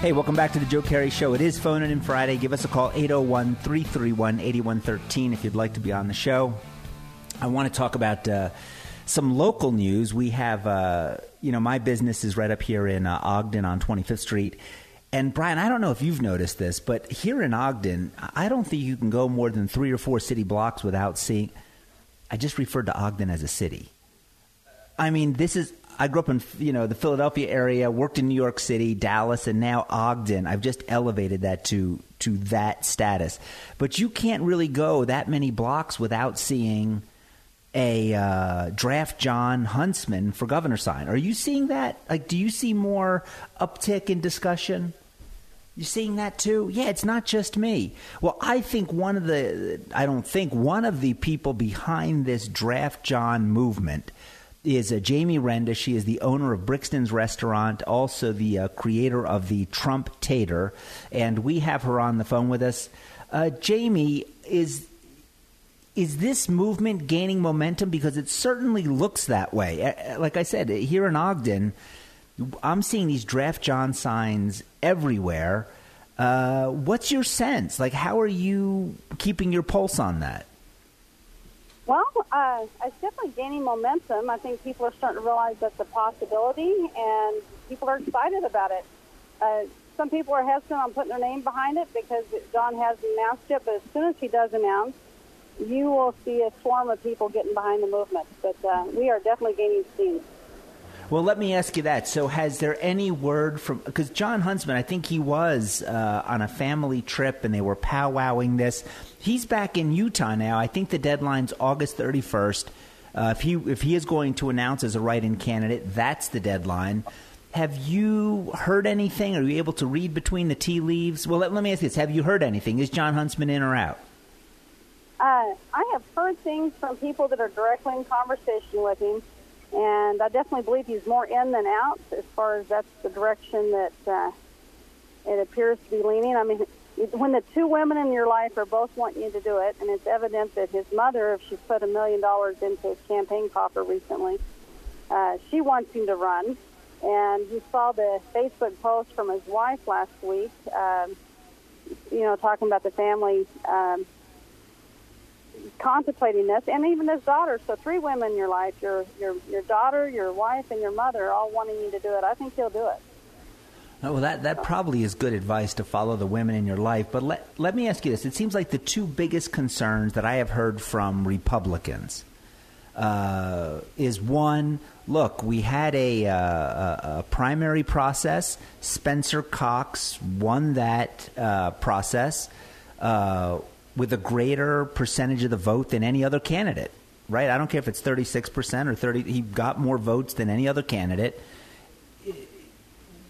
Hey, welcome back to the Joe Kerry Show. It is Phone In Friday. Give us a call, 801 331 8113, if you'd like to be on the show. I want to talk about uh, some local news. We have, uh, you know, my business is right up here in uh, Ogden on 25th Street. And Brian, I don't know if you've noticed this, but here in Ogden, I don't think you can go more than three or four city blocks without seeing. I just referred to Ogden as a city. I mean, this is I grew up in you know the Philadelphia area, worked in New York City, Dallas, and now Ogden. I've just elevated that to to that status. But you can't really go that many blocks without seeing a uh, draft Jon Huntsman for governor sign. Are you seeing that? Like, do you see more uptick in discussion? You seeing that too? Yeah, it's not just me. Well, I think one of the I don't think one of the people behind this draft Jon movement is uh, Jamie Renda. She is the owner of Brixton's Restaurant, also the uh, creator of the Trump Tater, and we have her on the phone with us. Uh, Jamie, is is this movement gaining momentum? Because it certainly looks that way. Uh, uh, like I said, here in Ogden, I'm seeing these Draft Jon signs everywhere. Uh, what's your sense? Like, how are you keeping your pulse on that? Well, uh, it's definitely gaining momentum. I think people are starting to realize that's a possibility, and people are excited about it. Uh, some people are hesitant on putting their name behind it because Jon hasn't announced it, but as soon as he does announce, you will see a swarm of people getting behind the movement. But uh, we are definitely gaining steam. Well, let me ask you that. So, has there any word from because Jon Huntsman? I think he was uh, on a family trip and they were powwowing this. He's back in Utah now. I think the deadline's August thirty first. Uh, if he if he is going to announce as a write-in candidate, that's the deadline. Have you heard anything? Are you able to read between the tea leaves? Well, let, let me ask this: Have you heard anything? Is Jon Huntsman in or out? Uh, I have heard things from people that are directly in conversation with him and I definitely believe he's more in than out as far as that's the direction that uh, it appears to be leaning. I mean, when the two women in your life are both wanting you to do it, and it's evident that his mother, if she put a million dollars into his campaign coffer recently, uh, she wants him to run. And you saw the Facebook post from his wife last week, um, you know, talking about the family um, contemplating this, and even his daughter. So three women in your life: your your your daughter, your wife, and your mother, all wanting you to do it. I think he'll do it. Oh, well, that, that probably is good advice to follow the women in your life. But let, let me ask you this. It seems like the two biggest concerns that I have heard from Republicans uh, is one, look, we had a, uh, a, a, primary process. Spencer Cox won that uh, process. With a greater percentage of the vote than any other candidate, right? I don't care if it's 36% or 30 he got more votes than any other candidate.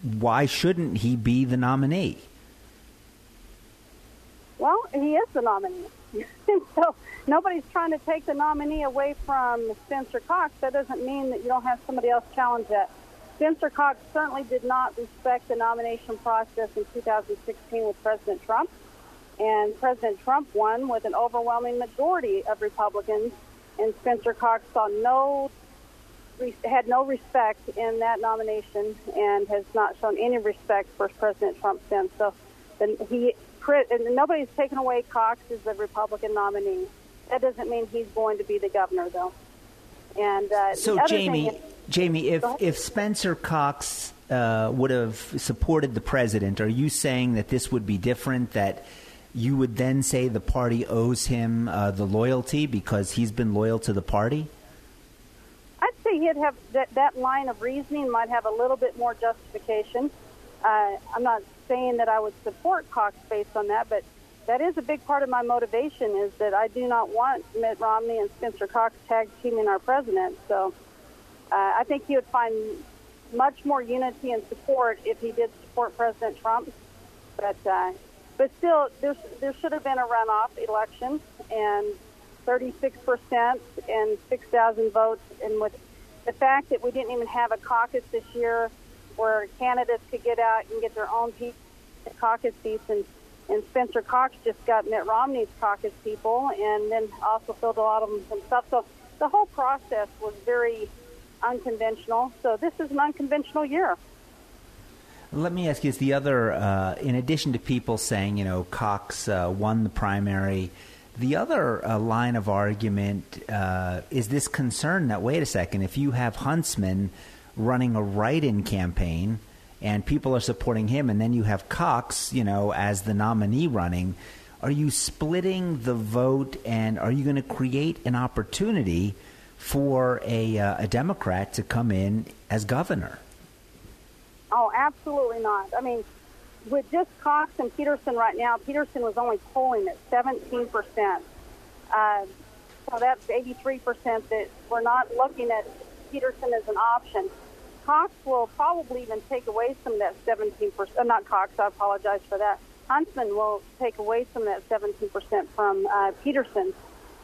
Why shouldn't he be the nominee? Well, he is the nominee. so nobody's trying to take the nominee away from Spencer Cox. That doesn't mean that you don't have somebody else challenge that. Spencer Cox certainly did not respect the nomination process in 2016 with President Trump and President Trump won with an overwhelming majority of Republicans, and Spencer Cox saw no had no respect in that nomination and has not shown any respect for President Trump since. So, then he and nobody's taken away Cox as the Republican nominee. That doesn't mean he's going to be the governor, though. And uh, so, Jamie, is, Jamie, if if Spencer Cox uh, would have supported the president, are you saying that this would be different? That you would then say the party owes him uh, the loyalty because he's been loyal to the party? I'd say he'd have that, that line of reasoning might have a little bit more justification. Uh, I'm not saying that I would support Cox based on that, but that is a big part of my motivation is that I do not want Mitt Romney and Spencer Cox tag teaming our president. So uh, I think he would find much more unity and support if he did support President Trump. But uh, but still, there, there should have been a runoff election, and 36% and 6,000 votes. And with the fact that we didn't even have a caucus this year where candidates could get out and get their own caucus seats, and, and Spencer Cox just got Mitt Romney's caucus people, and then also filled a lot of them himself. So the whole process was very unconventional. So this is an unconventional year. Let me ask you: Is the other, uh, in addition to people saying, you know, Cox uh, won the primary, the other uh, line of argument uh, is this concern that wait a second, if you have Huntsman running a write-in campaign and people are supporting him, and then you have Cox, you know, as the nominee running, are you splitting the vote, and are you going to create an opportunity for a, uh, a Democrat to come in as governor? Absolutely not. I mean, with just Cox and Peterson right now, Peterson was only polling at 17 percent. Uh, so that's 83 percent that we're not looking at Peterson as an option. Cox will probably even take away some of that 17 percent. Uh, not Cox, I apologize for that. Huntsman will take away some of that 17 percent from uh, Peterson.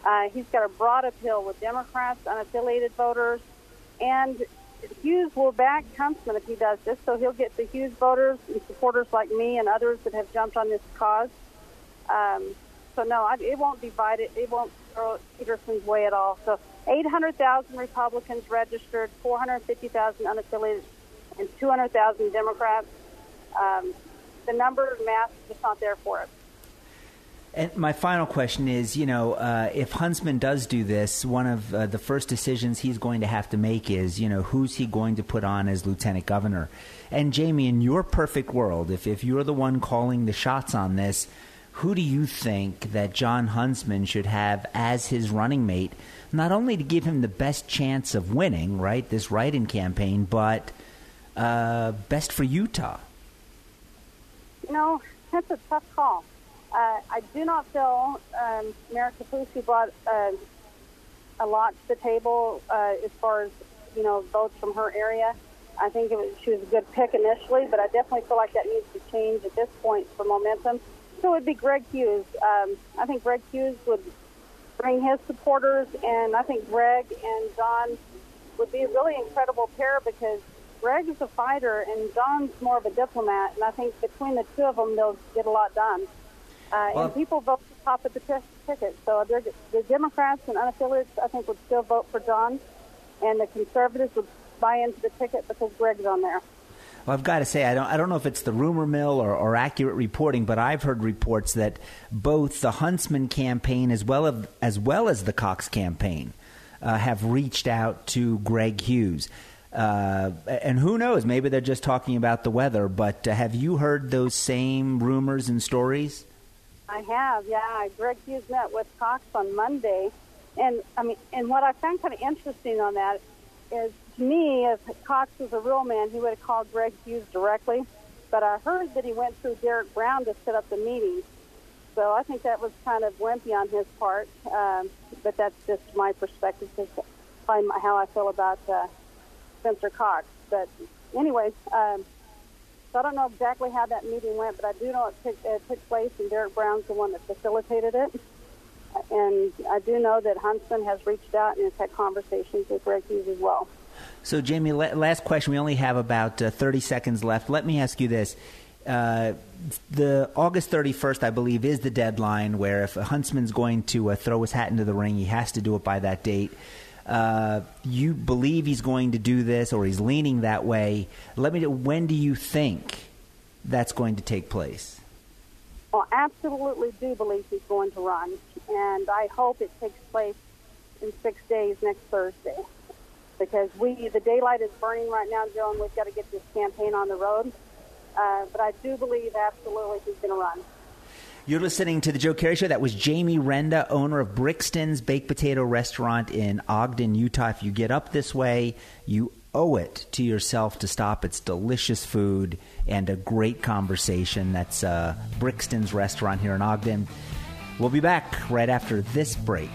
Uh, he's got a broad appeal with Democrats, unaffiliated voters, and Hughes will back Huntsman if he does this, so he'll get the Hughes voters and supporters like me and others that have jumped on this cause. Um, so no, I, it won't divide it. It won't throw Peterson's way at all. So 800,000 Republicans registered, 450,000 unaffiliated, and 200,000 Democrats. Um, the number of math is just not there for us. And my final question is, you know, uh, if Huntsman does do this, one of uh, the first decisions he's going to have to make is, you know, who's he going to put on as lieutenant governor? And Jamie, in your perfect world, if if you're the one calling the shots on this, who do you think that Jon Huntsman should have as his running mate? Not only to give him the best chance of winning, right, this write-in campaign, but uh, best for Utah. You know, that's a tough call. Uh, I do not feel um, Mayor Kaufusi brought uh, a lot to the table uh, as far as you know votes from her area. I think it was, she was a good pick initially, but I definitely feel like that needs to change at this point for momentum. So it would be Greg Hughes. Um, I think Greg Hughes would bring his supporters, and I think Greg and Jon would be a really incredible pair because Greg is a fighter and Jon's more of a diplomat, and I think between the two of them, they'll get a lot done. Uh, well, and people vote to top of the t- ticket. So the Democrats and unaffiliates, I think, would still vote for Jon, and the conservatives would buy into the ticket because Greg's on there. Well, I've got to say, I don't, I don't know if it's the rumor mill or, or accurate reporting, but I've heard reports that both the Huntsman campaign as well as, as, well as the Cox campaign uh, have reached out to Greg Hughes. Uh, and who knows? Maybe they're just talking about the weather. But uh, have you heard those same rumors and stories? I have, yeah. Greg Hughes met with Cox on Monday, and I mean, and what I found kind of interesting on that is, to me, if Cox was a real man, he would have called Greg Hughes directly. But I heard that he went through Derek Brown to set up the meeting, so I think that was kind of wimpy on his part. Um, but that's just my perspective, just how I feel about uh, Spencer Cox. But anyways. Um, so I don't know exactly how that meeting went, but I do know it took, it took place, and Derek Brown's the one that facilitated it. And I do know that Huntsman has reached out and has had conversations with Greg Hughes as well. So, Jamie, last question. We only have about uh, 30 seconds left. Let me ask you this. Uh, the August 31st, I believe, is the deadline where if a huntsman's going to uh, throw his hat into the ring, he has to do it by that date. Uh, you believe he's going to do this or he's leaning that way. Let me know, when do you think that's going to take place? Well, absolutely do believe he's going to run, and I hope it takes place in six days next Thursday. Because we, the daylight is burning right now, Joe, and we've got to get this campaign on the road. Uh, but I do believe absolutely he's going to run. You're listening to the Joe Kerry Show. That was Jamie Renda, owner of Brixton's Baked Potato Restaurant in Ogden, Utah. If you get up this way, you owe it to yourself to stop. It's delicious food and a great conversation. That's uh, Brixton's restaurant here in Ogden. We'll be back right after this break.